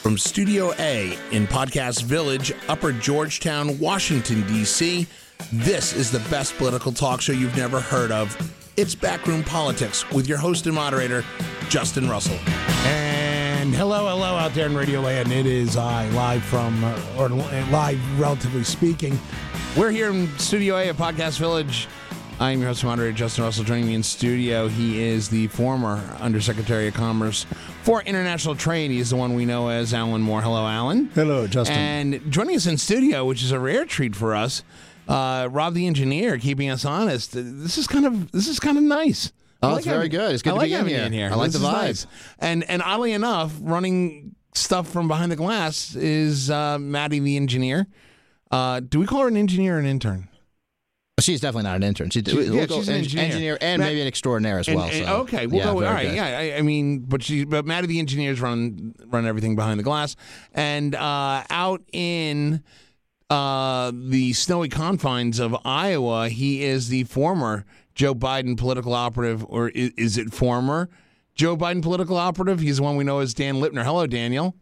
From Studio A in Podcast Village, Upper Georgetown, Washington, D.C., this is the best political talk show you've never heard of. It's Backroom Politics with your host and moderator, Justin Russell. And hello, hello out there in Radio Land. It is I, live from, uh, or live, relatively speaking. We're here in Studio A at Podcast Village. I'm your host moderator, Justin Russell. Joining me in studio, he is the former Undersecretary of Commerce for International Trade. He's the one we know as Alan Moore. Hello, Alan. Hello, Justin. And joining us in studio, which is a rare treat for us, uh, Rob the engineer, keeping us honest. This is kind of this is kind of nice. Oh, like it's very having, good. It's good I to like be in here. in here. I like this the vibe. Nice. And and oddly enough, running stuff from behind the glass is uh, Maddie the engineer. Uh, do we call her an engineer or an intern? She's definitely not an intern. She, she we'll yeah, she's an engineer. engineer and Matt, maybe an extraordinaire as well. And, so. Okay, we'll yeah, go. All right, good. yeah. I, I, mean, but she, but Maddie the engineers run run everything behind the glass, and uh, out in uh, the snowy confines of Iowa, he is the former Joe Biden political operative, or is, is it former Joe Biden political operative? He's the one we know as Dan Lipner. Hello, Daniel.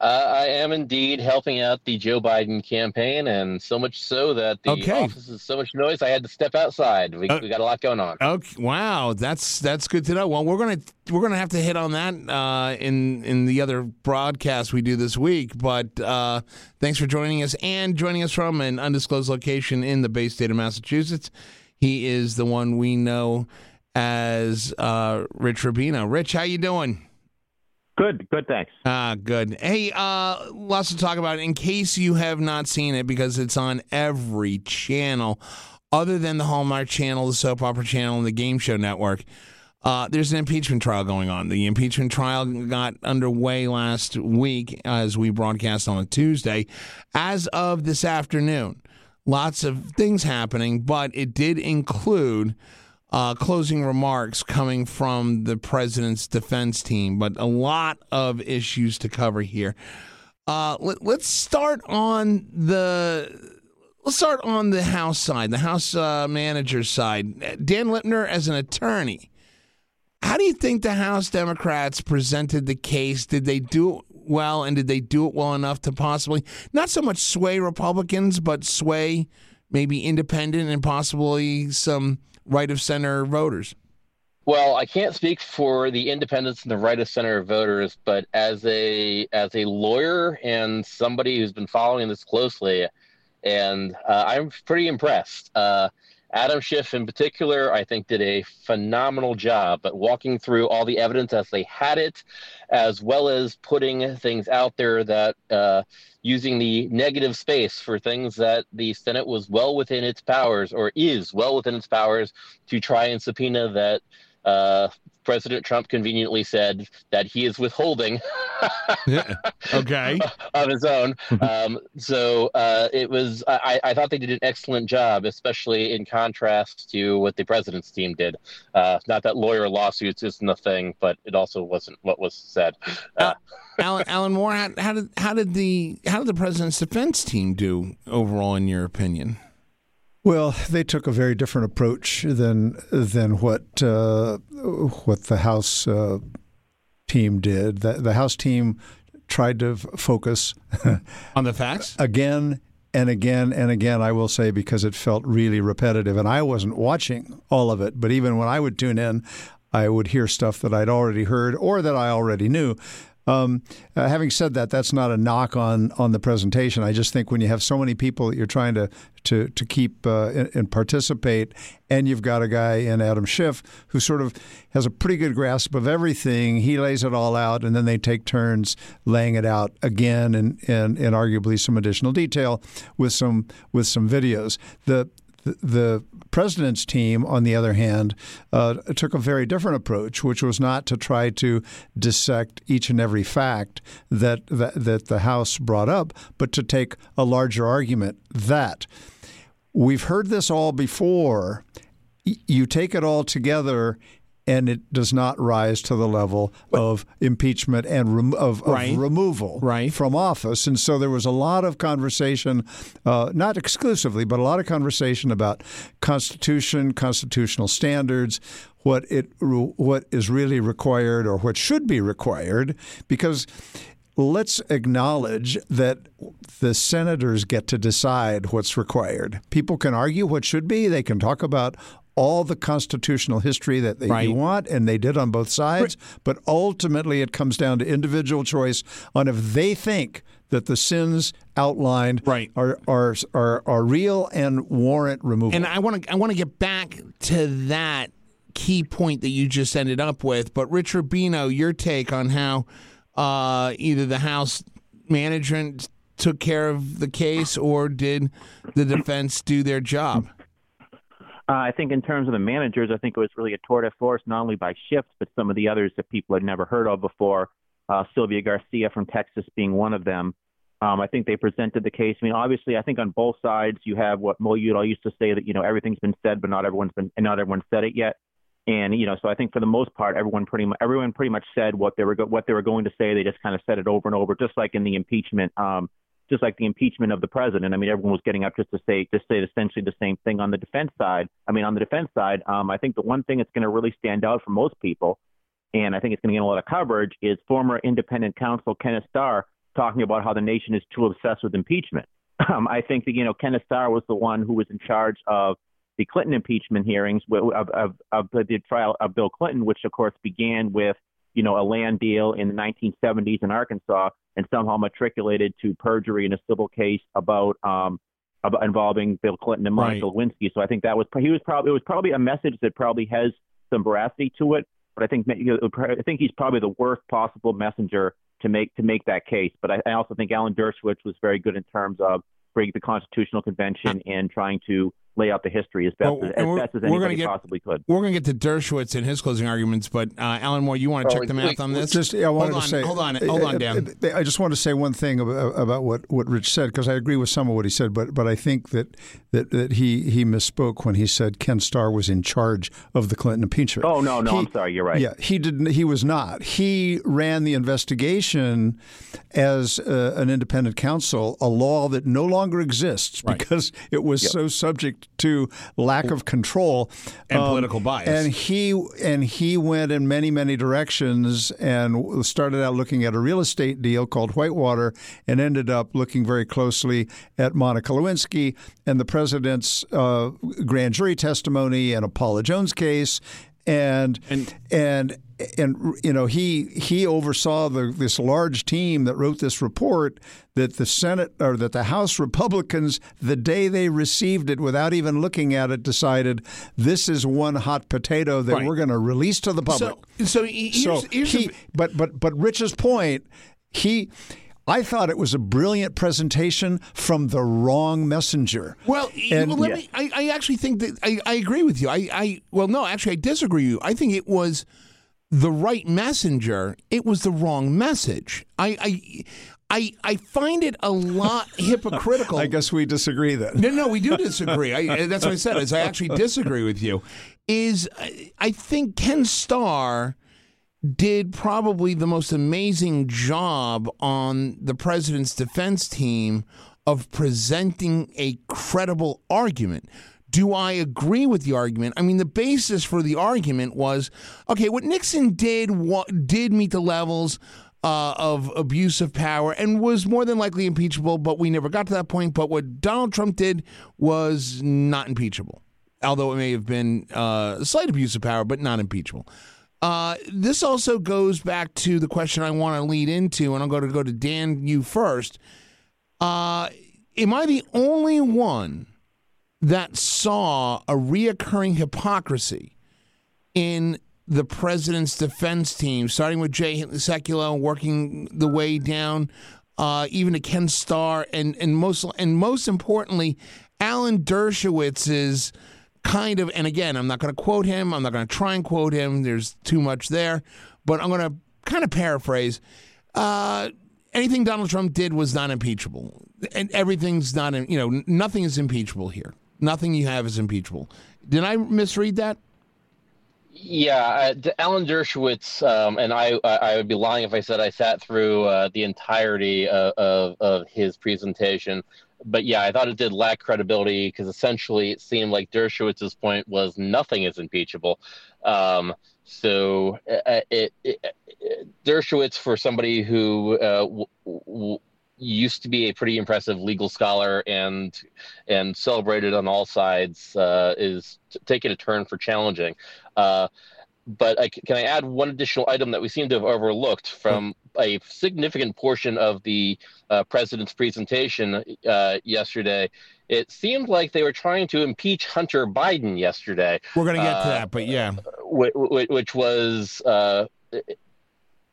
Uh, I am indeed helping out the Joe Biden campaign, and so much so that the okay. office is so much noise. I had to step outside. We, uh, we got a lot going on. Okay, wow, that's that's good to know. Well, we're gonna we're gonna have to hit on that uh, in in the other broadcast we do this week. But uh, thanks for joining us and joining us from an undisclosed location in the Bay State of Massachusetts. He is the one we know as uh, Rich Rubino. Rich, how you doing? Good, good, thanks. Ah, good. Hey, uh, lots to talk about. In case you have not seen it, because it's on every channel other than the Hallmark Channel, the Soap Opera Channel, and the Game Show Network. Uh, there's an impeachment trial going on. The impeachment trial got underway last week as we broadcast on a Tuesday. As of this afternoon, lots of things happening, but it did include uh, closing remarks coming from the president's defense team, but a lot of issues to cover here. Uh, let, us start on the let's start on the House side, the House uh, manager side. Dan Lipner, as an attorney, how do you think the House Democrats presented the case? Did they do it well, and did they do it well enough to possibly not so much sway Republicans, but sway maybe independent and possibly some right of center voters? Well, I can't speak for the independents and the right of center voters, but as a as a lawyer and somebody who's been following this closely, and uh, I'm pretty impressed. Uh, Adam Schiff, in particular, I think did a phenomenal job at walking through all the evidence as they had it, as well as putting things out there that uh, using the negative space for things that the Senate was well within its powers or is well within its powers to try and subpoena that uh, President Trump conveniently said that he is withholding yeah. okay. of his own. Um, so uh, it was, I, I, thought they did an excellent job, especially in contrast to what the president's team did. Uh, not that lawyer lawsuits isn't a thing, but it also wasn't what was said. Uh, Alan, Alan Moore, how, how, did how did the how did the president's defense team do overall, in your opinion? Well, they took a very different approach than than what uh, what the House uh, team did. The, the, House team tried to f- focus on the facts again and again and again. I will say because it felt really repetitive, and I wasn't watching all of it. But even when I would tune in, I would hear stuff that I'd already heard or that I already knew. Um, uh, having said that, that's not a knock on on the presentation. I just think when you have so many people that you're trying to to to keep uh, and, and, participate, and you've got a guy in Adam Schiff who sort of has a pretty good grasp of everything. He lays it all out, and then they take turns laying it out again, and and, and arguably some additional detail with some with some videos. The the president's team, on the other hand, uh, took a very different approach, which was not to try to dissect each and every fact that, that, that the House brought up, but to take a larger argument that we've heard this all before. You take it all together and it does not rise to the level of impeachment and rem- of, right. of, removal right. from office. And so there was a lot of conversation, uh, not exclusively, but a lot of conversation about constitution, constitutional standards, what it what is really required or what should be required, because let's acknowledge that the senators get to decide what's required. People can argue what should be. They can talk about all the constitutional history that they Right. want, and they did on both sides. But ultimately, it comes down to individual choice on if they think that the sins outlined Right. are, are are are real and warrant removal. And I want to I want to get back to that key point that you just ended up with. But Rich Rubino, your take on how uh, either the House management took care of the case or did the defense do their job? Uh, I think in terms of the managers, I think it was really a tour de force, not only by Schiff, but some of the others that people had never heard of before. Uh, Sylvia Garcia from Texas being one of them. Um, I think they presented the case. I mean, obviously, I think on both sides you have what Mo Udall used to say that you know everything's been said, but not everyone's been and not everyone said it yet. And you know, so I think for the most part, everyone pretty much everyone pretty much said what they were go- what they were going to say. They just kind of said it over and over, just like in the impeachment. Um, just like the impeachment of the president. I mean, everyone was getting up just to say just say essentially the same thing on the defense side. I mean, on the defense side, um, I think the one thing that's going to really stand out for most people, and I think it's going to get a lot of coverage, is former independent counsel Kenneth Starr talking about how the nation is too obsessed with impeachment. Um, I think that you know Kenneth Starr was the one who was in charge of the Clinton impeachment hearings of, of, of the trial of Bill Clinton, which of course began with you know a land deal in the 1970s in Arkansas and somehow matriculated to perjury in a civil case about um, about involving Bill Clinton and Monica Lewinsky. So I think that was he was probably it was probably a message that probably has some veracity to it. But I think you know, I think he's probably the worst possible messenger to make to make that case. But I, I also think Alan Dershowitz was very good in terms of bringing the Constitutional Convention and trying to lay out the history as best Well, as, we're- as, best as gonna anybody get- possibly could. We're going to get to Dershowitz and his closing arguments, but uh, Alan Moore, you want to Oh, check the wait, math on this? Just, yeah, I wanted hold to say. hold on, hold on, Dan. I, I just want to say one thing about, about what, what Rich said because I agree with some of what he said, but but I think that that, that he he misspoke when he said Ken Starr was in charge of the Clinton impeachment. Oh no, no, He- I'm sorry, you're right. Yeah, he didn't. He was not. He ran the investigation as uh, an independent counsel, a law that no longer exists Right. because it was so subject to lack of control And political bias. Um, And he and he went in many many directions and started out looking at a real estate deal called Whitewater, and ended up looking very closely at Monica Lewinsky and the president's uh, grand jury testimony and a Paula Jones case, and And- and and you know he he oversaw the, this large team that wrote this report that the Senate or that the House Republicans the day they received it without even looking at it decided this is one hot potato that Right. we're going to release to the public. So, so here's, So here's he, the- but but but Rich's point, he. I thought it was a brilliant presentation from the wrong messenger. Well, And- well let me. I, I actually think that I, I agree with you. I, I well, no, actually, I disagree with you. I think it was the right messenger. It was the wrong message. I, I, I, I find it a lot hypocritical. I guess we disagree then. No, no, we do disagree. I, that's what I said. Is I actually disagree with you. Is I think Ken Starr did probably the most amazing job on the president's defense team of presenting a credible argument. Do I agree with the argument? I mean, the basis for the argument was okay. What Nixon did wa- did meet the levels uh, of abuse of power and was more than likely impeachable, but we never got to that point. But what Donald Trump did was not impeachable, although it may have been uh, slight abuse of power, but not impeachable. Uh, this also goes back to the question I want to lead into, and I'm going to go to Dan, you first. Uh, am I the only one that saw a reoccurring hypocrisy in the president's defense team, starting with Jay Sekulow, working the way down, uh, even to Ken Starr, and and most and most importantly, Alan Dershowitz's kind of. And again, I'm not going to quote him. I'm not going to try and quote him. There's too much there, but I'm going to kind of paraphrase. Uh, anything Donald Trump did was not impeachable, and everything's not. You know, nothing is impeachable here. Nothing you have is impeachable. Did I misread that? Yeah, uh, Alan Dershowitz, um, and I, I would be lying if I said I sat through uh, the entirety of, of, of his presentation. But yeah, I thought it did lack credibility because essentially it seemed like Dershowitz's point was nothing is impeachable. Um, so uh, it, it, Dershowitz, for somebody who uh, w- w- used to be a pretty impressive legal scholar and and celebrated on all sides, uh, is t- taking a turn for challenging. Uh, but I, can I add one additional item that we seem to have overlooked from a significant portion of the uh, president's presentation uh, yesterday? It seemed like they were trying to impeach Hunter Biden yesterday. We're going to get to that, but yeah, which, which was uh,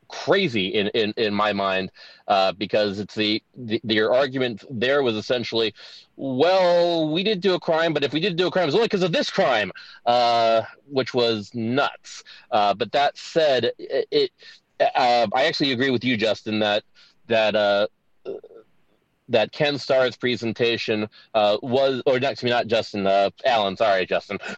crazy in, in, in my mind uh, because it's the, the their argument there was essentially well we did do a crime but if we did do a crime it's only because of this crime uh, which was nuts. Uh, but that said it, it uh, i actually agree with you justin that that uh, that Ken Starr's presentation uh, was, or not, me, not Justin, uh, Alan. Sorry, Justin.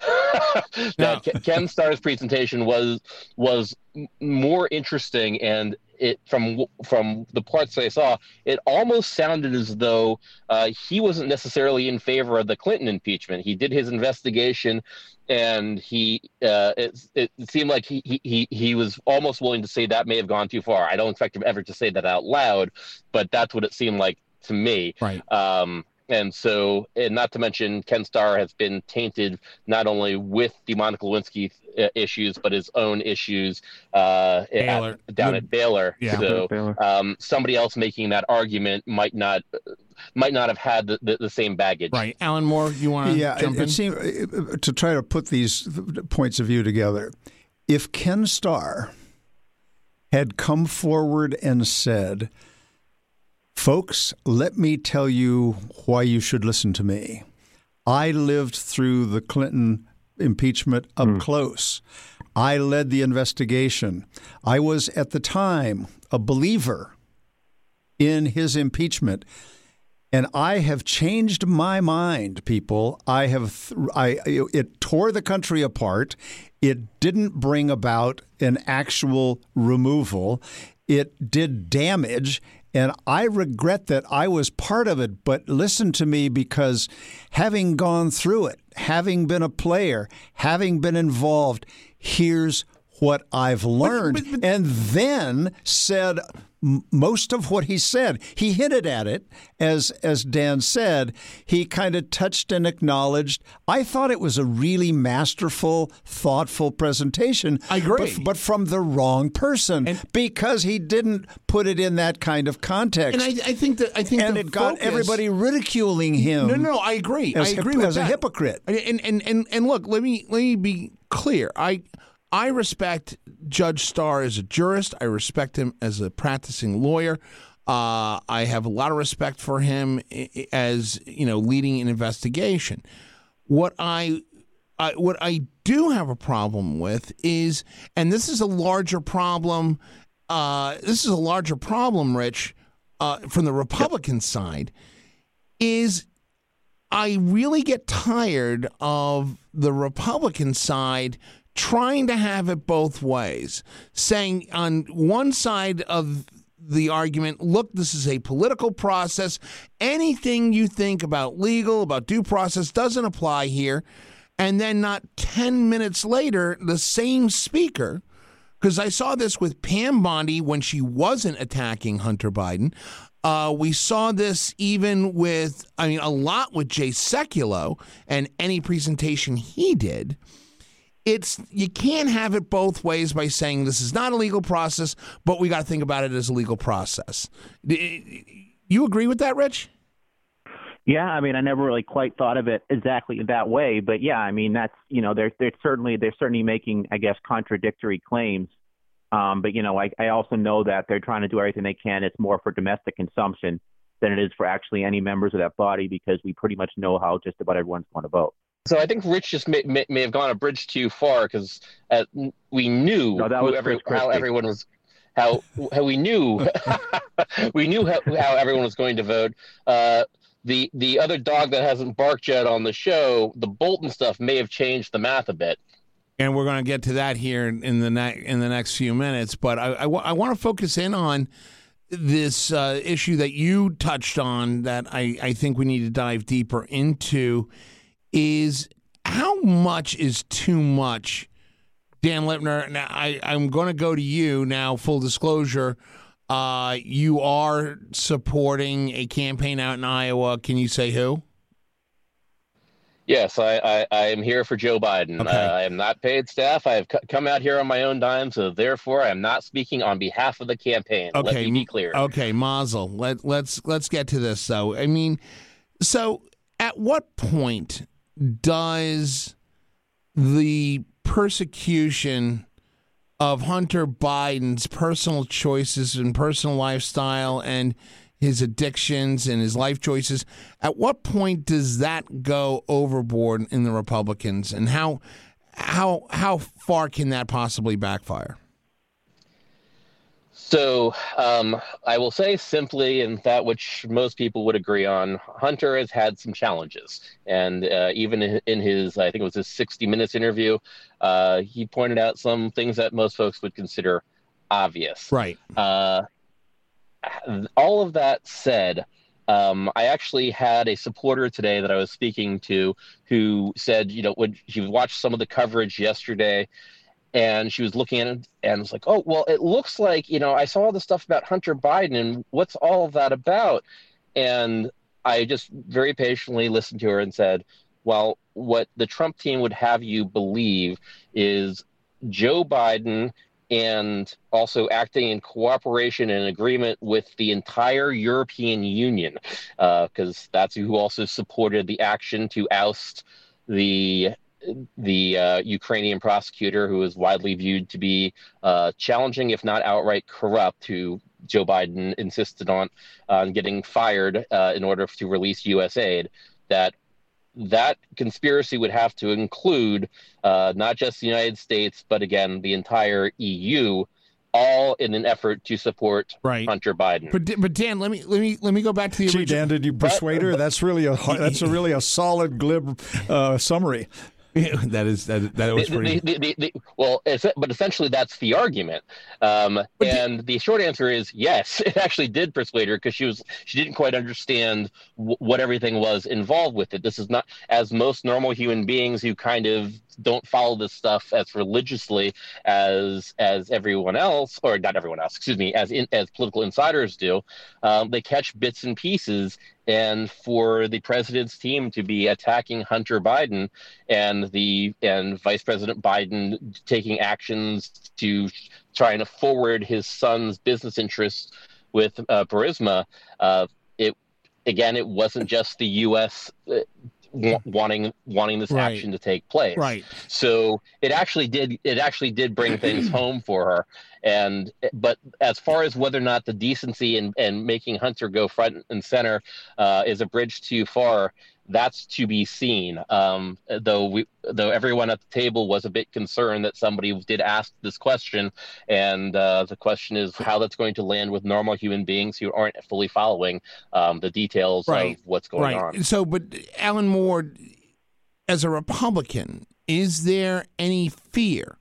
that no. Ken Starr's presentation was was more interesting and it from from the parts I saw, it almost sounded as though uh, he wasn't necessarily in favor of the Clinton impeachment. He did his investigation, and he uh, it, it seemed like he, he he was almost willing to say that may have gone too far. I don't expect him ever to say that out loud, but that's what it seemed like to me. Right. Um, and so, and not to mention, Ken Starr has been tainted not only with the Monica Lewinsky uh, issues, but his own issues uh, at, down at Baylor. Yeah. So, Baylor. Um, somebody else making that argument might not might not have had the, the, the same baggage. Right, Alan Moore, you want to yeah, jump it, in? It seemed, to try to put these points of view together, if Ken Starr had come forward and said Folks, let me tell you why you should listen to me. I lived through the Clinton impeachment up mm. close. I led the investigation. I was at the time a believer in his impeachment. And I have changed my mind, people. I have I it tore the country apart. It didn't bring about an actual removal. It did damage and I regret that I was part of it, but listen to me because having gone through it, having been a player, having been involved, here's what I've learned. But, but, but, and then said, most of what he said. He hinted at it, as as Dan said. He kind of touched and acknowledged. I thought it was a really masterful, thoughtful presentation. I agree, but, but from the wrong person and, because he didn't put it in that kind of context. And I, I think that I think and it got everybody ridiculing him. No, no, no I agree. As, I agree with as that. a hypocrite. And, and and and look, let me let me be clear. I I respect Judge Starr as a jurist. I respect him as a practicing lawyer. Uh, I have a lot of respect for him as you know leading an investigation. What I, I what I do have a problem with is, and this is a larger problem. Uh, this is a larger problem, Rich, uh, from the Republican side, is I really get tired of the Republican side trying to have it both ways, saying on one side of the argument, look, this is a political process. Anything you think about legal, about due process doesn't apply here. And then, not 10 minutes later, the same speaker, because I saw this with Pam Bondi when she wasn't attacking Hunter Biden. Uh, we saw this even with, I mean, a lot with Jay Sekulow and any presentation he did it's you can't have it both ways by saying this is not a legal process, but we got to think about it as a legal process. You agree with that, Rich? Yeah, I mean, I never really quite thought of it exactly that way, but yeah, I mean, that's you know, they're they're certainly they're certainly making, I guess, contradictory claims. Um, but you know, I I also know that they're trying to do everything they can. It's more for domestic consumption than it is for actually any members of that body because we pretty much know how just about everyone's going to vote. So I think Rich just may, may, may have gone a bridge too far because uh, we knew no, every, how everyone was how how we knew we knew how, how everyone was going to vote. Uh, the the other dog that hasn't barked yet on the show, the Bolton stuff may have changed the math a bit. And we're going to get to that here in the ne- in the next few minutes. But I, I, w- I want to focus in on this uh, issue that you touched on that I, I think we need to dive deeper into is how much is too much Dan Lipner, now I, I'm going to go to you now. Full disclosure, uh, you are supporting a campaign out in Iowa. Can you say who? Yes, I, I, I am here for Joe Biden. Okay. Uh, I am not paid staff. I have c- come out here on my own dime, so therefore I am not speaking on behalf of the campaign. Let Okay, me be clear. Okay, Mazel. Let let's let's get to this though. I mean, so at what point does the persecution of Hunter Biden's personal choices and personal lifestyle and his addictions and his life choices, at what point does that go overboard in the Republicans and how how how far can that possibly backfire? So um, I will say simply, and that which most people would agree on, Hunter has had some challenges, and uh, even in his, I think it was his 60 Minutes interview, uh, he pointed out some things that most folks would consider obvious. Right. Uh, all of that said, um, I actually had a supporter today that I was speaking to who said, you know, when she watched some of the coverage yesterday, and she was looking at it and was like, "Oh, well, it looks like you know I saw all the stuff about Hunter Biden, and what's all of that about?" And I just very patiently listened to her and said, "Well, what the Trump team would have you believe is Joe Biden." And also acting in cooperation and agreement with the entire European Union, because uh, that's who also supported the action to oust the the uh, Ukrainian prosecutor, who is widely viewed to be uh, challenging, if not outright corrupt, who Joe Biden insisted on on getting fired uh, in order to release U.S. aid, that that conspiracy would have to include uh, not just the United States, but again the entire EU. All in an effort to support right. Hunter Biden. But but Dan, let me let me let me go back to the Gee, original. Dan, did you persuade her? That's really a that's a really a solid glib uh, summary. that is that that was pretty. The, the, the, well, but essentially that's the argument, um, and the short answer is yes. It actually did persuade her because she was she didn't quite understand w- what everything was involved with it. This is not as most normal human beings who kind of don't follow this stuff as religiously as as everyone else, or not everyone else, excuse me, as in, as political insiders do. Um, they catch bits and pieces, and for the president's team to be attacking Hunter Biden and the and Vice President Biden taking actions to trying to forward his son's business interests with uh, Burisma, uh, it again, it wasn't just the U.S. Uh, wanting wanting this right. action to take place. Right. So it actually did it actually did bring things home for her. And but as far as whether or not the decency and, and making Hunter go front and center uh, is a bridge too far, that's to be seen. Um, though we, though everyone at the table was a bit concerned that somebody did ask this question, and uh, the question is how that's going to land with normal human beings who aren't fully following um, the details right. of what's going right. on. So, but Alan Moore, as a Republican, is there any fear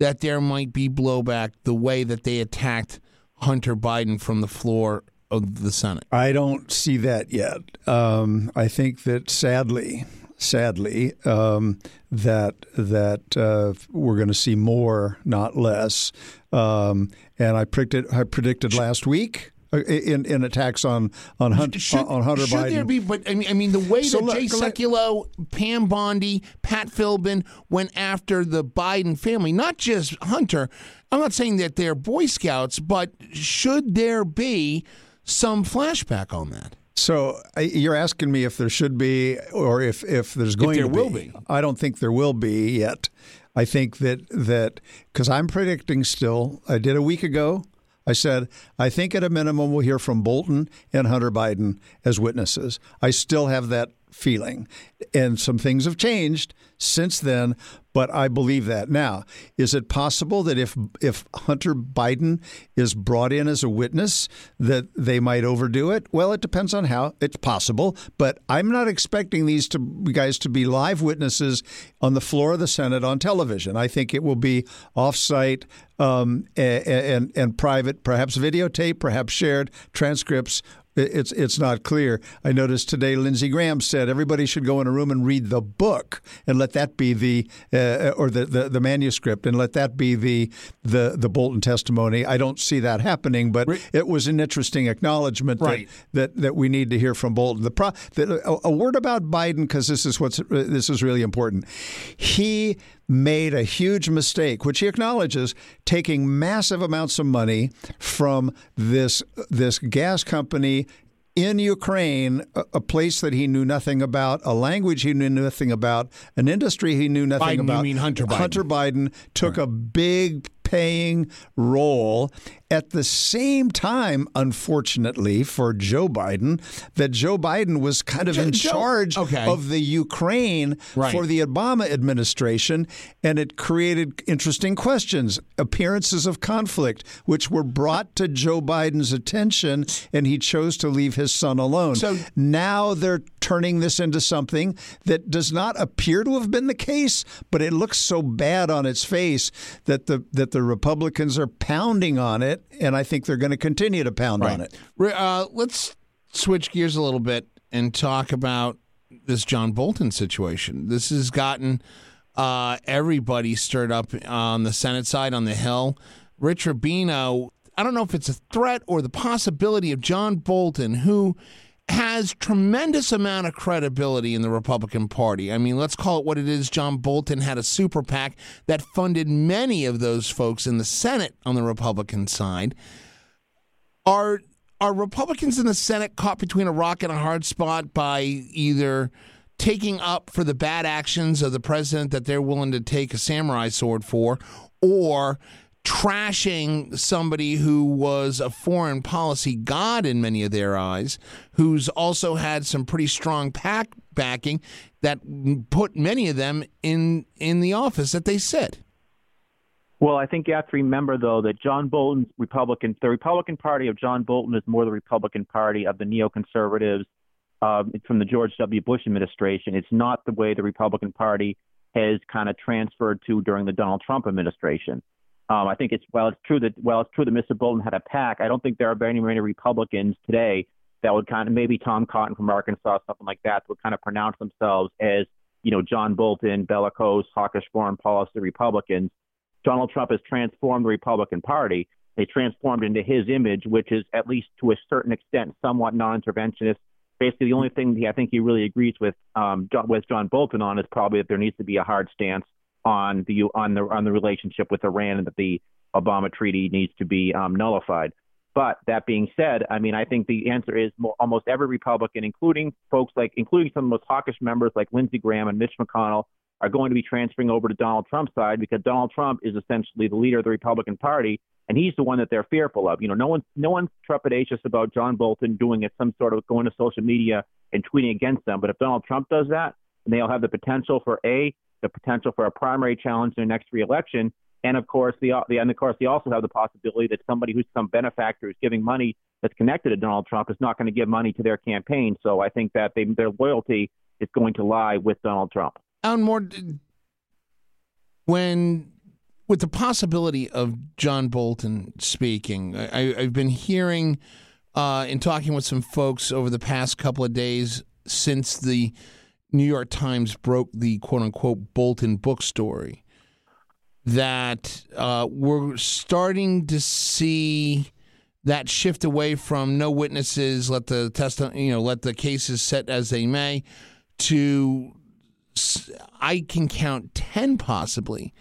that there might be blowback the way that they attacked Hunter Biden from the floor of the Senate? I don't see that yet. Um, I think that sadly, sadly, um, that that uh, we're going to see more, not less. Um, and I predicted, I predicted last week. In, in attacks on on, Hunt, should, on Hunter should Biden, there be? But I mean, I mean the way So that let- Jay Sekulow, Pam Bondi, Pat Philbin went after the Biden family, not just Hunter. I'm not saying that they're Boy Scouts, but should there be some flashback on that? So you're asking me if there should be, or if if there's going there to will be. I don't think there will be yet. I think that that because I'm predicting still. I did a week ago. I said I think at a minimum we'll hear from Bolton and Hunter Biden as witnesses. I still have that feeling, and some things have changed since then. But I believe that now. Is it possible that if if Hunter Biden is brought in as a witness, that they might overdo it? Well, it depends on how. It's possible, but I'm not expecting these to guys to be live witnesses on the floor of the Senate on television. I think it will be offsite um, and, and and private, perhaps videotape, perhaps shared transcripts it's it's not clear. I noticed today Lindsey Graham said everybody should go in a room and read the book and let that be the uh, uh, or the, the, the manuscript and let that be the the the Bolton testimony. I don't see that happening, but it was an interesting acknowledgement right. that, that that we need to hear from Bolton. The pro, the, a, a word about Biden because this is what's this is really important. He made a huge mistake, which he acknowledges, taking massive amounts of money from this this gas company in Ukraine, a, place that he knew nothing about, a language he knew nothing about, an industry he knew nothing Biden, about. You mean Hunter Biden? Hunter Biden took right. a big paying role at the same time, unfortunately, for Joe Biden, that Joe Biden was kind of in charge okay. of the Ukraine right. for the Obama administration, and it created interesting questions, appearances of conflict, which were brought to Joe Biden's attention, and he chose to leave his son alone. So now they're turning this into something that does not appear to have been the case, but it looks so bad on its face that the that the Republicans are pounding on it and I think they're going to continue to pound right. on it. Uh, let's switch gears a little bit and talk about this John Bolton situation. This has gotten uh, everybody stirred up on the Senate side, on the Hill. Rich Rubino, I don't know if it's a threat or the possibility of John Bolton, who has tremendous amount of credibility in the Republican Party. I mean, let's call it what it is. John Bolton had a super PAC that funded many of those folks in the Senate on the Republican side. Are are Republicans in the Senate caught between a rock and a hard spot by either taking up for the bad actions of the president that they're willing to take a samurai sword for, or trashing somebody who was a foreign policy god in many of their eyes, who's also had some pretty strong PAC backing that put many of them in in the office that they sit. Well, I think you have to remember though that John Bolton's Republican, the Republican Party of John Bolton is more the Republican Party of the neoconservatives uh, from the George W. Bush administration. It's not the way the Republican Party has kind of transferred to during the Donald Trump administration. Um, I think it's well, it's true that well, it's true that Mr. Bolton had a PAC, I don't think there are very many Republicans today that would kind of maybe Tom Cotton from Arkansas, something like that, would kind of pronounce themselves as you know John Bolton, bellicose, hawkish foreign policy Republicans. Donald Trump has transformed the Republican Party. They transformed into his image, which is at least to a certain extent somewhat non-interventionist. Basically, the only thing he, I think he really agrees with um, with John Bolton on is probably that there needs to be a hard stance on the on the on the relationship with Iran and that the Obama treaty needs to be um, nullified. But that being said, I mean, I think the answer is almost every Republican, including folks like, including some of the most hawkish members like Lindsey Graham and Mitch McConnell, are going to be transferring over to Donald Trump's side because Donald Trump is essentially the leader of the Republican Party, and he's the one that they're fearful of. You know, no one's no one's trepidatious about John Bolton doing it, some sort of going to social media and tweeting against them. But if Donald Trump does that, then they'll have the potential for a the potential for a primary challenge in the next reelection. And of course, the, the and of course, they also have the possibility that somebody who's some benefactor who's giving money that's connected to Donald Trump is not going to give money to their campaign. So I think that they, their loyalty is going to lie with Donald Trump. Alan Moore, when with the possibility of John Bolton speaking, I, have been hearing uh, in talking with some folks over the past couple of days since the New York Times broke the quote unquote Bolton book story that uh, we're starting to see that shift away from no witnesses, let the test, you know, let the cases set as they may, to I can count ten possibly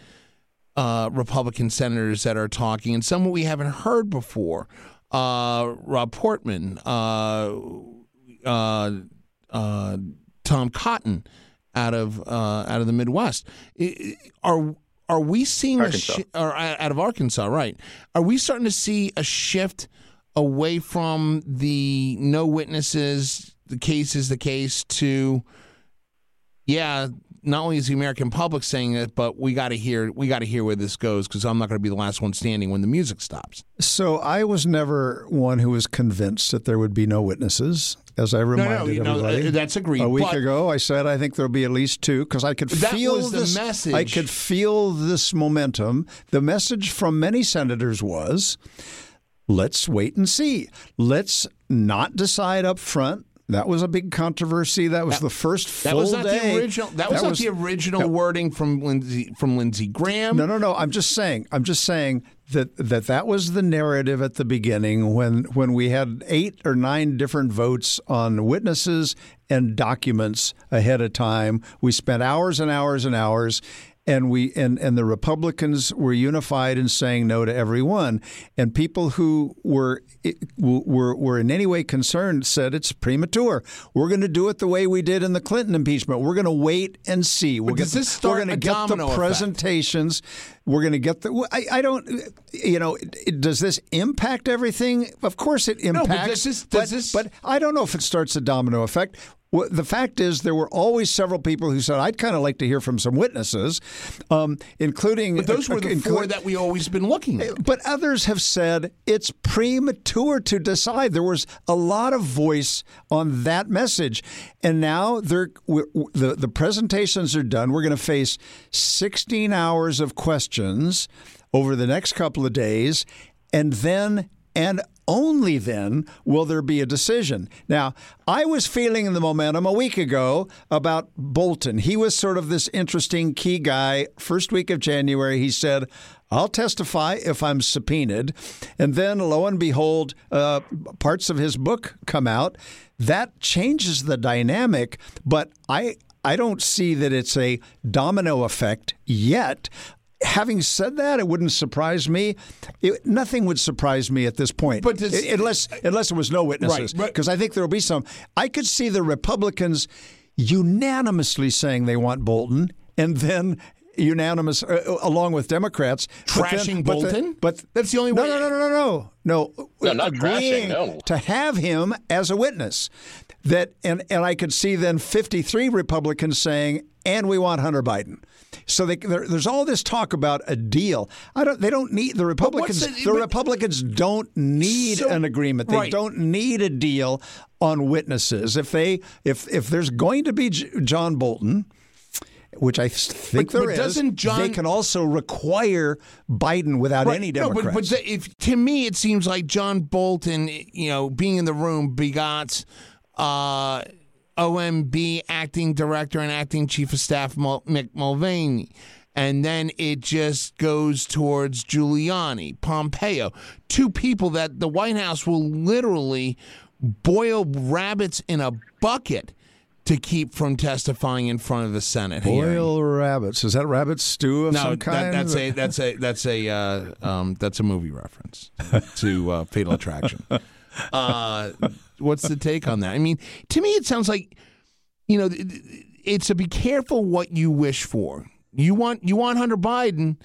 uh, Republican senators that are talking, and some we haven't heard before. Uh, Rob Portman, uh, uh, uh Tom Cotton out of uh, out of the Midwest. Are are we seeing Arkansas. a sh- or uh, out of Arkansas, right? Are we starting to see a shift away from the no witnesses, the case is the case to yeah, not only is the American public saying it, but we got to hear we got to hear where this goes because I'm not going to be the last one standing when the music stops. So I was never one who was convinced that there would be no witnesses, as I reminded no, no, everybody. No, that's agreed. A week but, ago, I said I think there'll be at least two because I could that feel this. The message. I could feel this momentum. The message from many senators was, "Let's wait and see. Let's not decide up front." That was a big controversy. That was That- the first full That was not day. the original. That was not the original wording from Lindsey from Lindsey Graham. No, no, no. I'm just saying. I'm just saying that that that was the narrative at the beginning when when we had eight or nine different votes on witnesses and documents ahead of time. We spent hours and hours and hours. And we and, and the Republicans were unified in saying no to everyone. and people who were were were in any way concerned said it's premature. We're going to do it the way we did in the Clinton impeachment. We're going to wait and see. We'll does this start we're going to a get the domino effect? presentations. We're going to get the. I, I don't. You know, does this impact everything? Of course, it but impacts. this- but, this- but I don't know if it starts a domino effect. Well, The fact is, there were always several people who said, "I'd kind of like to hear from some witnesses," um, including. But those were the inclu- four that we always been looking at. but others have said it's premature to decide. There was a lot of voice on that message, and now the the presentations are done. We're going to face 16 hours of questions over the next couple of days, and then and only then will there be a decision. Now, I was feeling the momentum a week ago about Bolton. He was sort of this interesting key guy. First week of January, he said, I'll testify if I'm subpoenaed. And then, lo and behold, uh, parts of his book come out. That changes the dynamic, but I. I don't see that it's a domino effect yet. Having said that, it wouldn't surprise me. It, nothing would surprise me at this point, But does- I- unless unless there was no witnesses, Right, because I think there will be some. I could see the Republicans unanimously saying they want Bolton, and then unanimous uh, along with Democrats but then- Trashing but the- Bolton? but That's the only no, way- No, no, no, no, no, no. No, not agreeing trashing, no. to have him as a witness. That and and I could see then 53 Republicans saying, "And we want Hunter Biden." So they, there's all this talk about a deal. I don't. They don't need the Republicans. the- the but- Republicans don't need So- an agreement. They right. don't need a deal on witnesses. If they if if there's going to be J- John Bolton. Which I think But- there but is. doesn't John- they can also require Biden without Right. any No, Democrats. but, but the- if to me it seems like John Bolton, you know, being in the room begot uh, OMB acting director and acting chief of staff Mick Mulvaney. And then it just goes towards Giuliani, Pompeo, two people that the White House will literally boil rabbits in a bucket to keep from testifying in front of the Senate. hearing. Boil rabbits. Is that rabbit stew of No, some that, kind? that's a that's a that's a uh, um, that's a movie reference to uh, Fatal Attraction. Uh, what's the take on that? I mean, to me, it sounds like you know, it's a be careful what you wish for. You want you want Hunter Biden.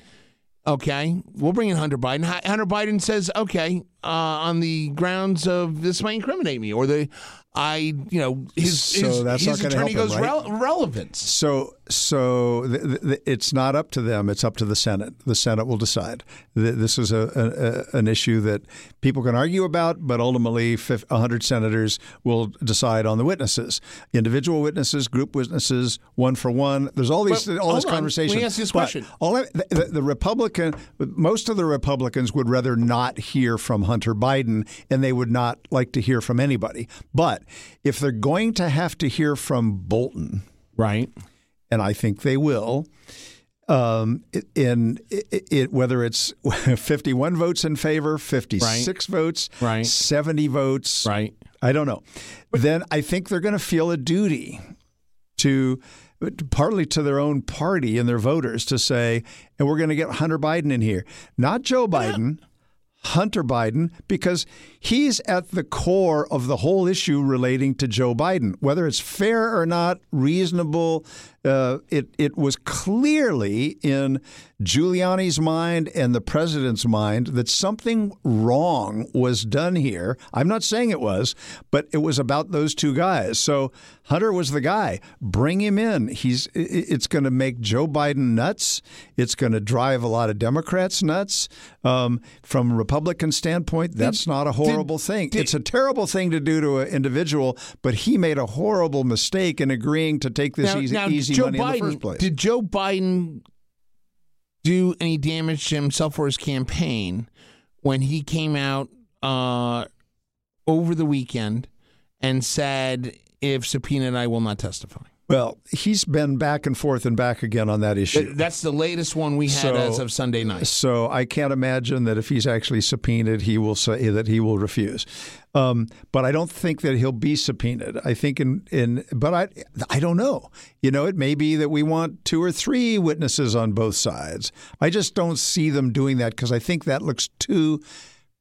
Okay, we'll bring in Hunter Biden. Hunter Biden says, okay, uh, on the grounds of this might incriminate me, or the I, you know, his So his, that's his not attorney help him, goes right? rel- relevance. So, so th- th- it's not up to them. It's up to the Senate. The Senate will decide. Th- This is a, a, an issue that people can argue about, but ultimately, fif- 100 senators will decide on the witnesses, individual witnesses, group witnesses, one for one. There's all these, But all this on. conversation. Let me ask you this question. All I, the, the, the Republican, most of the Republicans would rather not hear from Hunter Biden, and they would not like to hear from anybody. But if they're going to have to hear from Bolton Right. and I think they will. Um, in it, it, whether it's 51 votes in favor, 56 votes, Right. 70 votes, Right. I don't know. then I think they're going to feel a duty to partly to their own party and their voters to say, and we're going to get Hunter Biden in here, not Joe Biden. Hunter Biden because he's at the core of the whole issue relating to Joe Biden. Whether it's fair or not, reasonable, uh, it it was clearly in Giuliani's mind and the president's mind that something wrong was done here. I'm not saying it was, but it was about those two guys. So Hunter was the guy. Bring him in. He's it's going to make Joe Biden nuts. It's going to drive a lot of Democrats nuts. Um, from a Republican standpoint, that's not a horrible thing. it's a terrible thing to do to an individual, but he made a horrible mistake in agreeing to take this now, easy, now, easy Joe money Biden, in the first place. Did Joe Biden do any damage to himself or his campaign when he came out uh, over the weekend and said, if subpoenaed, I will not testify. Well, he's been back and forth and back again on that issue. That's the latest one we had So- as of Sunday night. So I can't imagine that if he's actually subpoenaed, he will say that he will refuse. Um, but I don't think that he'll be subpoenaed. I think in in but I I don't know. You know, it may be that we want two or three witnesses on both sides. I just don't see them doing that because I think that looks too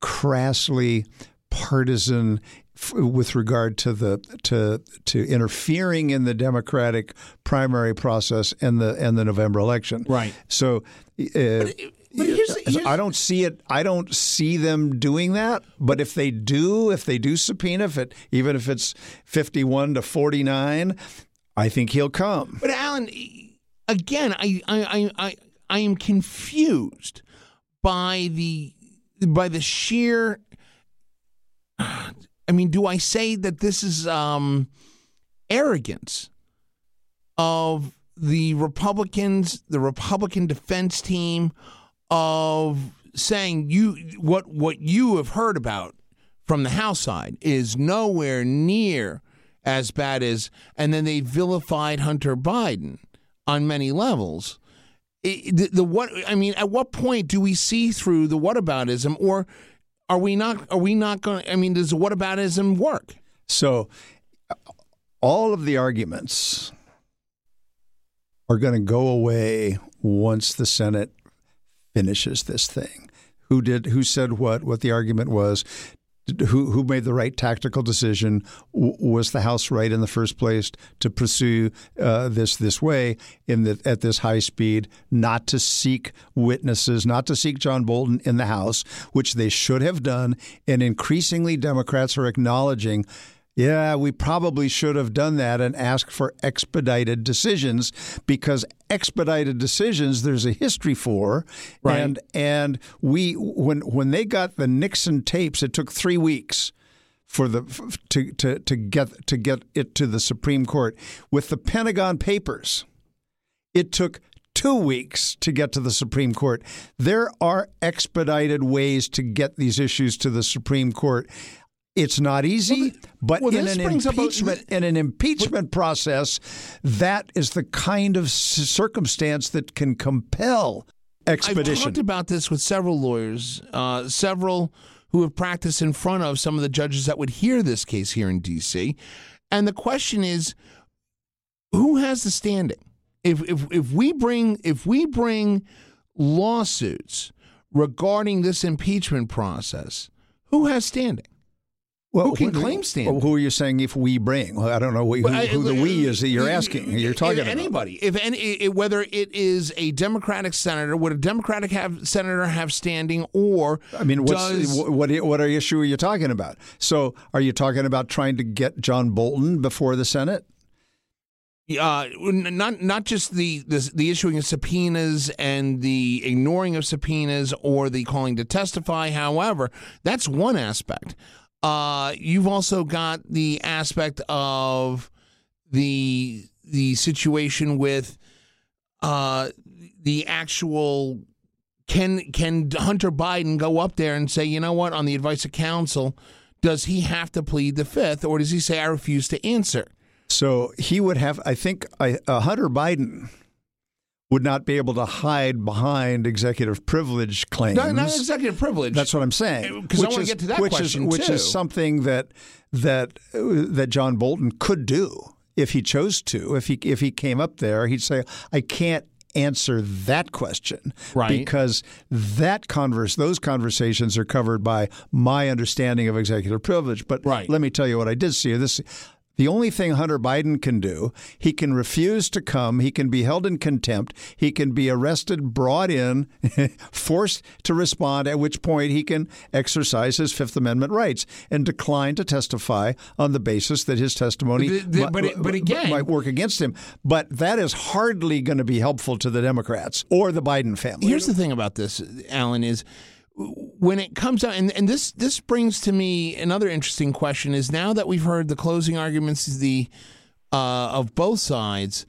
crassly partisan f- with regard to the to to interfering in the democratic primary process and the and the November election. Right. So uh, but here's- here's- I don't see it. I don't see them doing that. But if they do, if they do subpoena, if it even if it's fifty-one to forty-nine, I think he'll come. But Alan, again, I I, I, I I am confused by the by the sheer. I mean, do I say that this is um, arrogance of the Republicans, the Republican defense team, of saying you what what you have heard about from the House side is nowhere near as bad as, and then they vilified Hunter Biden on many levels. It- the, the what I mean, at what point do we see through the whataboutism, or are we not? Are we not going? I mean, does the whataboutism work? So all of the arguments are going to go away once the Senate finishes this thing. Who did? Who said what? What the argument was? Who who made the right tactical decision? Was the House right in the first place to pursue uh, this this way in the at this high speed? Not to seek witnesses, not to seek John Bolton in the House, which they should have done. And increasingly, Democrats are acknowledging. Yeah, we probably should have done that and asked for expedited decisions because expedited decisions there's a history for. Right. And and we when when they got the Nixon tapes, it took three weeks for the to to to get to get it to the Supreme Court. With the Pentagon Papers, it took two weeks to get to the Supreme Court. There are expedited ways to get these issues to the Supreme Court. It's not easy, but well, in an brings up a- impeachment in an impeachment process, that is the kind of circumstance that can compel expedition. I've talked about this with several lawyers, uh, several who have practiced in front of some of the judges that would hear this case here in D.C. And the question is, who has the standing? If if if we bring if we bring lawsuits regarding this impeachment process, who has standing? Well, Who can who- claim standing? well, who are you saying if we bring? Well, I don't know who, I- who the we is that you're asking. You're talking if about. anybody. If any, whether it is a Democratic senator, would a Democratic have senator have standing, or I mean, does, what what what issue are you talking about? So, are you talking about trying to get John Bolton before the Senate? uh, not not just the, the the issuing of subpoenas and the ignoring of subpoenas or the calling to testify. However, that's one aspect. Uh, you've also got the aspect of the the situation with uh, the actual can can Hunter Biden go up there and say, you know what, on the advice of counsel, does he have to plead the fifth, or does he say I refuse to answer? So he would have. I think uh, Hunter Biden would not be able to hide behind executive privilege claims. Not, not executive privilege. That's what I'm saying. 'Cause I Which wanna is- get to that which question, is, which too. is something that that that John Bolton could do if he chose to. If he if he came up there, he'd say, "I can't." Answer that question, Right. Because that converse, those conversations are covered by my understanding of executive privilege. But Right. let me tell you what I did see. This the only thing Hunter Biden can do, he can refuse to come. He can be held in contempt. He can be arrested, brought in, forced to respond, at which point he can exercise his Fifth Amendment rights and decline to testify on the basis that his testimony The- the- but it- but again- might work against him. But that is hardly going to be helpful to the Democrats or the Biden family. Here's the thing about this, Alan, is when it comes out, and, and this this brings to me another interesting question: is now that we've heard the closing arguments, the uh, of both sides,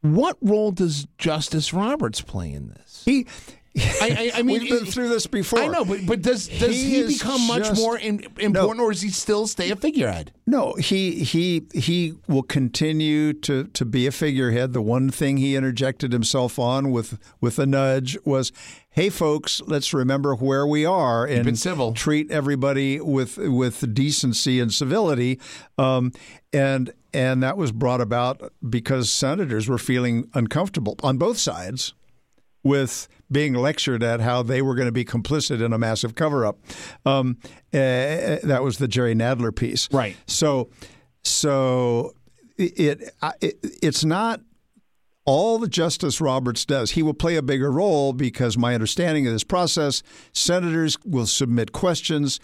what role does Justice Roberts play in this? He I, I, I mean, we've been it- through this before. I know, but but does does He he, become much just- more in, important, or does he still stay a figurehead? No, he he he will continue to, to be a figurehead. The one thing he interjected himself on with with a nudge was, "Hey, folks, let's remember where we are and civil. treat everybody with with decency and civility." Um, and and that was brought about because senators were feeling uncomfortable on both sides with being lectured at how they were going to be complicit in a massive cover up. Um, eh, that was the Jerry Nadler piece. Right. So, so it, it it's not all that Justice Roberts does. He will play a bigger role because my understanding of this process, senators will submit questions.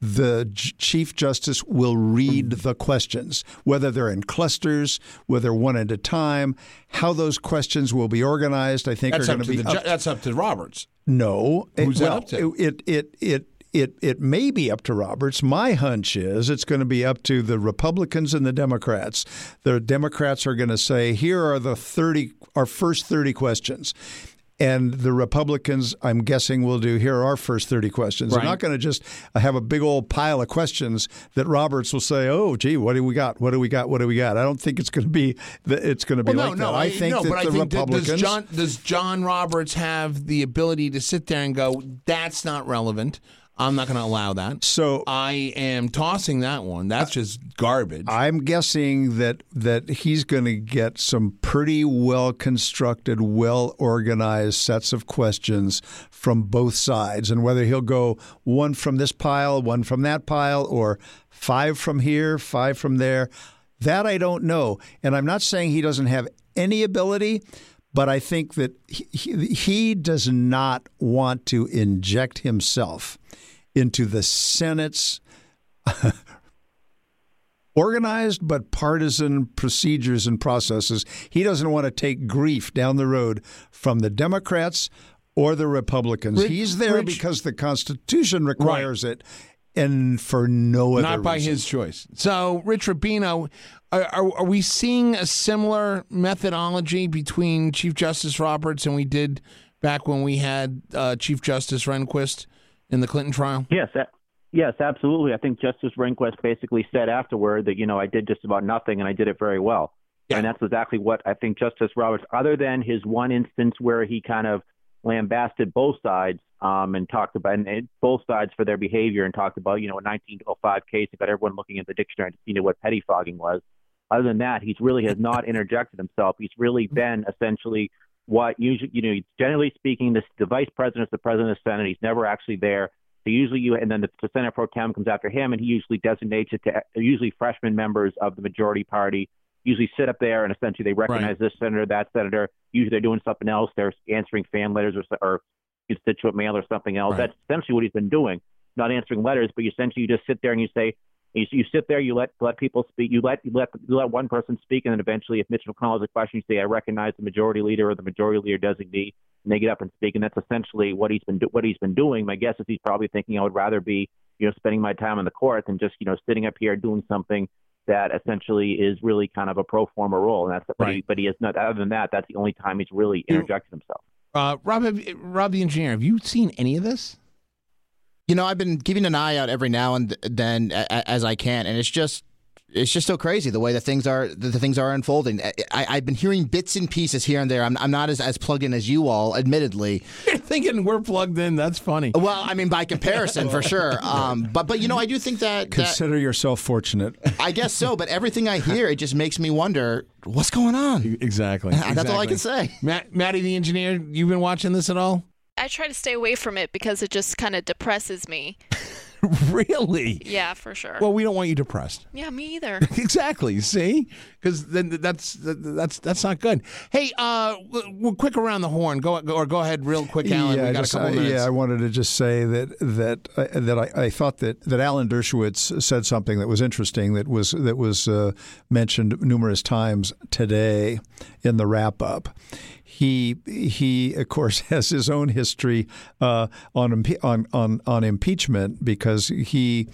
The J- Chief Justice will read the questions, whether they're in clusters, whether one at a time, how those questions will be organized. I think That's are going to be the up that's up to Roberts. no. Who's well, up to? It, it it it it may be up to Roberts. My hunch is it's going to be up to the Republicans and the Democrats. The Democrats are going to say, "Here are the 30 our first 30 questions." And the Republicans, I'm guessing, will do here are our first 30 questions. Right. They're not going to just have a big old pile of questions that Roberts will say, "Oh, gee, what do we got? What do we got? What do we got?" I don't think it's going to be that it's going to be Well, no, like no, that. I think no, that but the I think Republicans does John does John Roberts have the ability to sit there and go, "That's not relevant. I'm not going to allow that." So I am tossing that one. That's just garbage. I'm guessing that that he's going to get some pretty well constructed, well organized sets of questions from both sides, and whether he'll go one from this pile, one from that pile, or five from here, five from there, that I don't know. And I'm not saying he doesn't have any ability. But I think that he, he, does not want to inject himself into the Senate's organized but partisan procedures and processes. He doesn't want to take grief down the road from the Democrats or the Republicans. Rich- He's there Rich- because the Constitution requires it and for no other not by reason. his choice. So, Rich Rubino, are, are, are we seeing a similar methodology between Chief Justice Roberts and we did back when we had uh, Chief Justice Rehnquist in the Clinton trial? Yes, a- yes, absolutely. I think Justice Rehnquist basically said afterward that you know I did just about nothing and I did it very well, Yeah. and that's exactly what I think Justice Roberts. Other than his one instance where he kind of lambasted both sides um, and talked about and, and both sides for their behavior and talked about you know a 1905 case about everyone looking at the dictionary to see what pettifogging was. Other than that, he's really has not interjected himself. He's really mm-hmm. been essentially what usually, you know, generally speaking, this, the vice president is the president of the Senate. He's never actually there. So usually you, and then the, the Senate pro tem comes after him, and he usually designates it to usually freshman members of the majority party. Usually sit up there, and essentially they recognize this senator, that senator. Usually they're doing something else. They're answering fan letters or, or constituent mail or something else. Right. That's essentially what he's been doing. Not answering letters, but essentially you just sit there and you say, you, you sit there, you let let people speak, you let you let you let one person speak, and then eventually, if Mitch McConnell has a question, you say, "I recognize the majority leader or the majority leader designee," and they get up and speak, and that's essentially what he's been do- what he's been doing. My guess is he's probably thinking, "I would rather be, you know, spending my time in the court than just, you know, sitting up here doing something that essentially is really kind of a pro forma role." And that's but, he, Right. but he is not. Other than that, that's the only time he's really interjected himself. Uh, Rob, have, Rob the engineer, have you seen any of this? You know, I've been keeping an eye out every now and then as I can, and it's just it's just so crazy the way that things are the things are unfolding. I, I've been hearing bits and pieces here and there. I'm, I'm not as, as plugged in as you all, admittedly. You're thinking we're plugged in. That's funny. Well, I mean, by comparison, for sure. Um, but but you know, I do think that, that Consider yourself fortunate. I guess so. But everything I hear, it just makes me wonder what's going on. Exactly. That's all I can say. Matt, Matty the engineer, you've been watching this at all? I try to stay away from it because it just kind of depresses me. really? Yeah, for sure. Well, we don't want you depressed. yeah, me either. exactly. See, because then that's that's that's not good. Hey, uh, we'll quick around the horn. Go, go or go ahead, real quick, Alan. yeah, we got just- a couple I, minutes. yeah, I wanted to just say that that uh, that I, I thought that that Alan Dershowitz said something that was interesting that was that was uh, mentioned numerous times today in the wrap up. He he of course has his own history uh, on on on on impeachment because he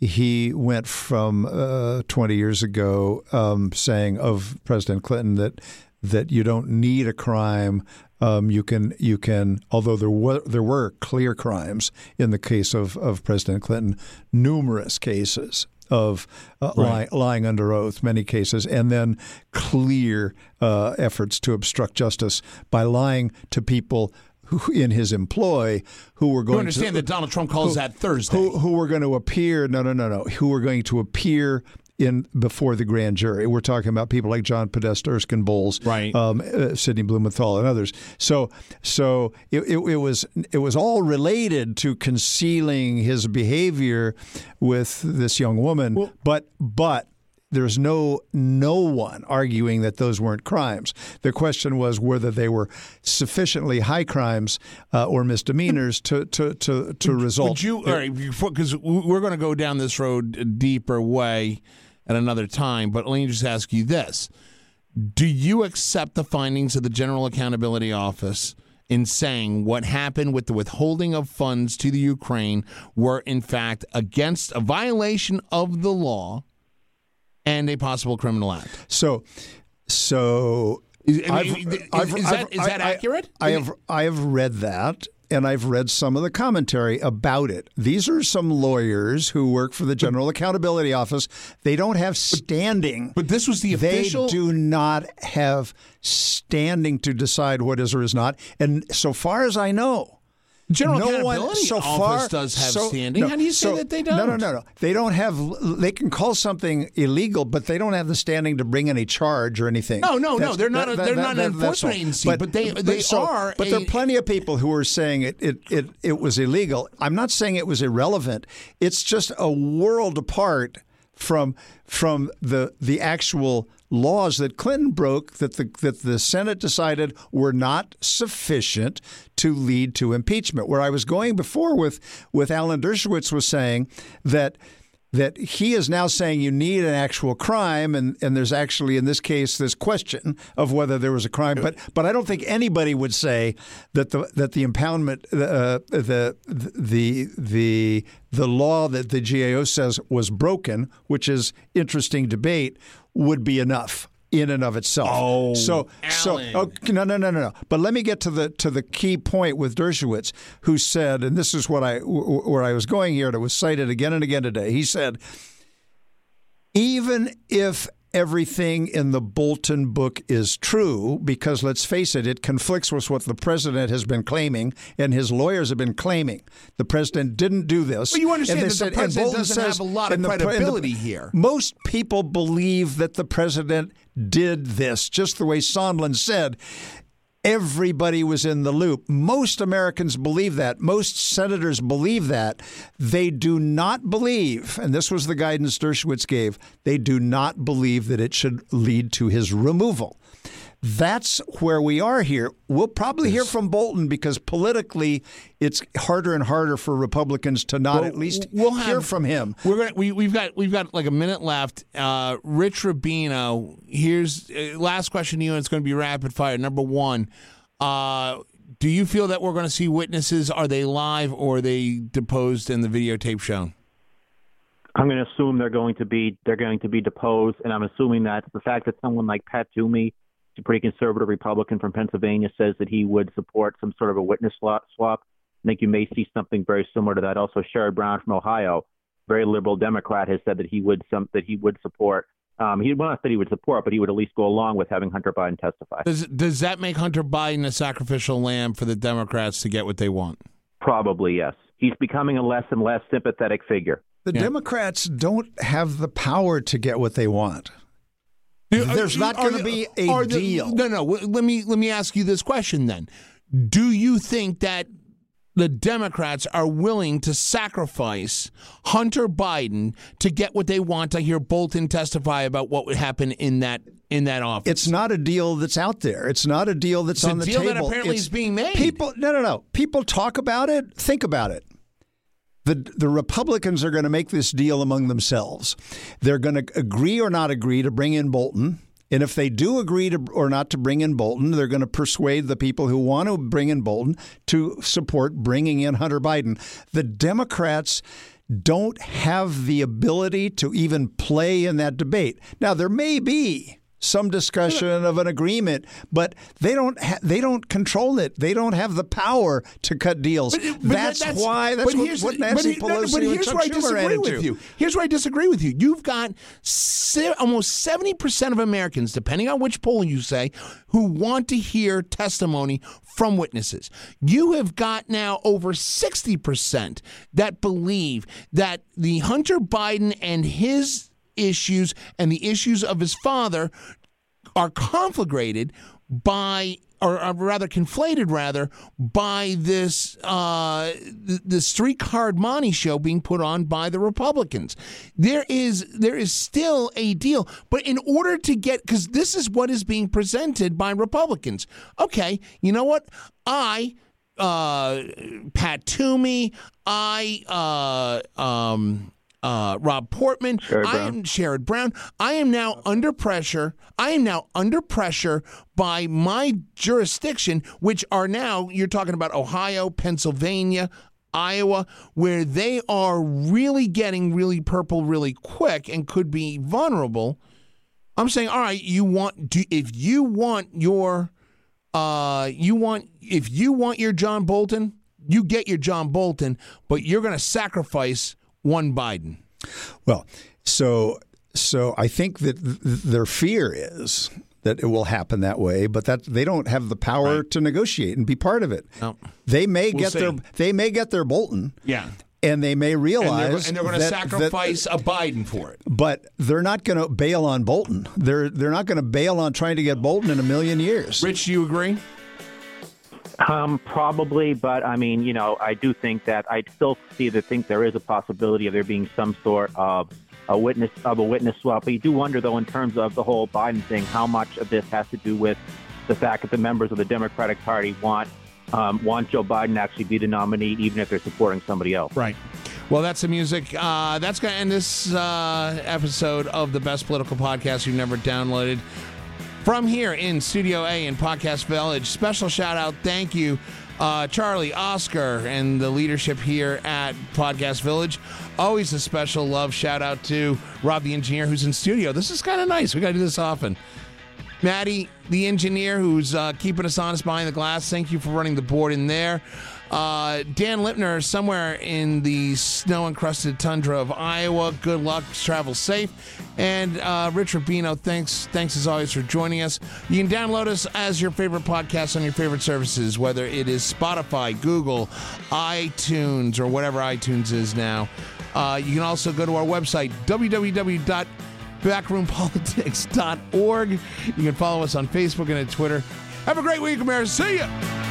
he went from uh, 20 years ago um, saying of President Clinton that that you don't need a crime Um, you can you can although there were there were clear crimes in the case of, of President Clinton, numerous cases of uh, Right. lying, lying under oath, many cases, and then clear uh, efforts to obstruct justice by lying to people who, in his employ who were going You understand to that Donald Trump calls that Thursday. who, who were going to appear no no no no who were going to appear in before the grand jury. We're talking about people like John Podesta, Erskine Bowles, Right. um, uh, Sidney Blumenthal, and others. So so it, it, it was it was all related to concealing his behavior with this young woman, but but. There's no no one arguing that those weren't crimes. The question was whether they were sufficiently high crimes uh, or misdemeanors to to to, to result. Would you, all right, because we're going to go down this road a deeper way at another time, but let me just ask you this. Do you accept the findings of the General Accountability Office in saying what happened with the withholding of funds to the Ukraine were, in fact, against a violation of the law and a possible criminal act? So, so Is- I mean, I've- is- I've- is that- is that I- I- accurate? I have I have read that. And I've read some of the commentary about it. These are some lawyers who work for the General Accountability Office. They don't have standing. But this was the official. they do not have standing to decide what is or is not. And so far as I know, General no one so far does have so- standing. no, How do you say so- that they don't? No, no, no, no. They don't have. They can call something illegal, but they don't have the standing to bring any charge or anything. No, no, no, they're not a- they're not an that's enforcement agency, but they- they so- are But there are plenty of people who are saying it, it, it, it was illegal. I'm not saying it was irrelevant. It's just a world apart from from the the actual laws that Clinton broke that the that the Senate decided were not sufficient to lead to impeachment. Where I was going before with with Alan Dershowitz was saying that that he is now saying you need an actual crime, and, and there's actually in this case this question of whether there was a crime. But but I don't think anybody would say that the that the impoundment uh, the the the the law that the GAO says was broken, which is interesting debate, would be enough in and of itself. Oh, so so okay, no no no no no. But let me get to the to the key point with Dershowitz, who said, and this is what I where I was going here, and it was cited again and again today. He said, even if everything in the Bolton book is true, because let's face it, it conflicts with what the president has been claiming and his lawyers have been claiming. The president didn't do this. But you understand that the president Bolton doesn't says- have a lot of and the the- credibility here. Most people believe that the president did this, just the way Sondland said. Everybody was in the loop. Most Americans believe that. Most senators believe that. They do not believe, and this was the guidance Dershowitz gave, they do not believe that it should lead to his removal. That's where we are here. We'll probably hear from Bolton because politically it's harder and harder for Republicans to not Well, at least we'll hear have- from him. We're gonna we we've got we've got like a minute left. Uh, Rich Rubino, here's uh, last question to you, and it's going to be rapid fire. Number one, uh, do you feel that we're going to see witnesses? Are they live or are they deposed and the videotape shown? I'm going to assume they're going to be they're going to be deposed, and I'm assuming that the fact that someone like Pat Toomey, a pretty conservative Republican from Pennsylvania, says that he would support some sort of a witness swap. swap I think you may see something very similar to that. Also, Sherrod Brown from Ohio, very liberal Democrat, has said that he would some that he would support. Um, he well, not that he would support, but he would at least go along with having Hunter Biden testify. Does does that make Hunter Biden a sacrificial lamb for the Democrats to get what they want? Probably yes. He's becoming a less and less sympathetic figure. The Yeah. Democrats don't have the power to get what they want. There's not gonna be a are the- deal. no, no. w- Let me let me ask you this question then: Do you think that the Democrats are willing to sacrifice Hunter Biden to get what they want? I hear Bolton testify about what would happen in that in that office. It's not a deal that's out there. It's not a deal that's It's a on the deal that table. apparently It's- is being made. People, no, no, no. People talk about it. Think about it. The, the Republicans are going to make this deal among themselves. They're going to agree or not agree to bring in Bolton. And if they do agree to or not to bring in Bolton, they're going to persuade the people who want to bring in Bolton to support bringing in Hunter Biden. The Democrats don't have the ability to even play in that debate. Now, there may be some discussion of an agreement, but they don't ha- they don't control it. They don't have the power to cut deals. But- but that's, why. That's but what, what Nancy but, Pelosi but here's where I disagree with you. Here's where I disagree with you. You've got se- almost seventy percent of Americans, depending on which poll you say, who want to hear testimony from witnesses. You have got now over sixty percent that believe that the Hunter Biden and his issues and the issues of his father are conflagrated by or, rather conflated rather by this uh, th- the three card monte show being put on by the Republicans. There is there is still a deal, but in order to get because this is what is being presented by Republicans. Okay, you know what? I uh, Pat Toomey, I uh, um, uh, Rob Portman, Sherrod I Brown. am Sherrod Brown. I am now under pressure. I am now under pressure by my jurisdiction, which are now you're talking about Ohio, Pennsylvania. Iowa, where they are really getting really purple really quick and could be vulnerable. I'm saying, all right, you want do, if you want your uh you want if you want your John Bolton, you get your John Bolton, but you're going to sacrifice one Biden. Well, so so I think that th- their fear is that it will happen that way, but that they don't have the power to negotiate and be part of it. No. They may We'll get their they may get their Bolton. Yeah. And they may realize they're, and they're going to that- that- sacrifice a Biden for it. but they're not going to bail on Bolton. They're they're not going to bail on trying to get Bolton in a million years. Rich, do you agree? Um, probably, but I mean, you know, I do think that I still see that think there is a possibility of there being some sort of a witness of a witness swap. But you do wonder, though, in terms of the whole Biden thing, how much of this has to do with the fact that the members of the Democratic Party want um, want Joe Biden actually be the nominee, even if they're supporting somebody else. Right. Well, that's the music. Uh, that's going to end this uh, episode of the best political podcast you've never downloaded. From here in Studio A in Podcast Village, special shout out, thank you, uh, Charlie, Oscar, and the leadership here at Podcast Village. Always a special love shout out to Rob, the engineer, who's in studio. This is kind of nice. We got to do this often. Maddie, the engineer who's uh, keeping us honest behind the glass, thank you for running the board in there. Uh, Dan Lipner, somewhere in the snow encrusted tundra of Iowa. Good luck, travel safe. And uh, Rich Rubino, thanks, thanks as always for joining us. You can download us as your favorite podcast on your favorite services, whether it is Spotify, Google, iTunes, or whatever iTunes is now. Uh, you can also go to our website, www backroompolitics.org. You can follow us on Facebook and at Twitter. Have a great week, America. See ya.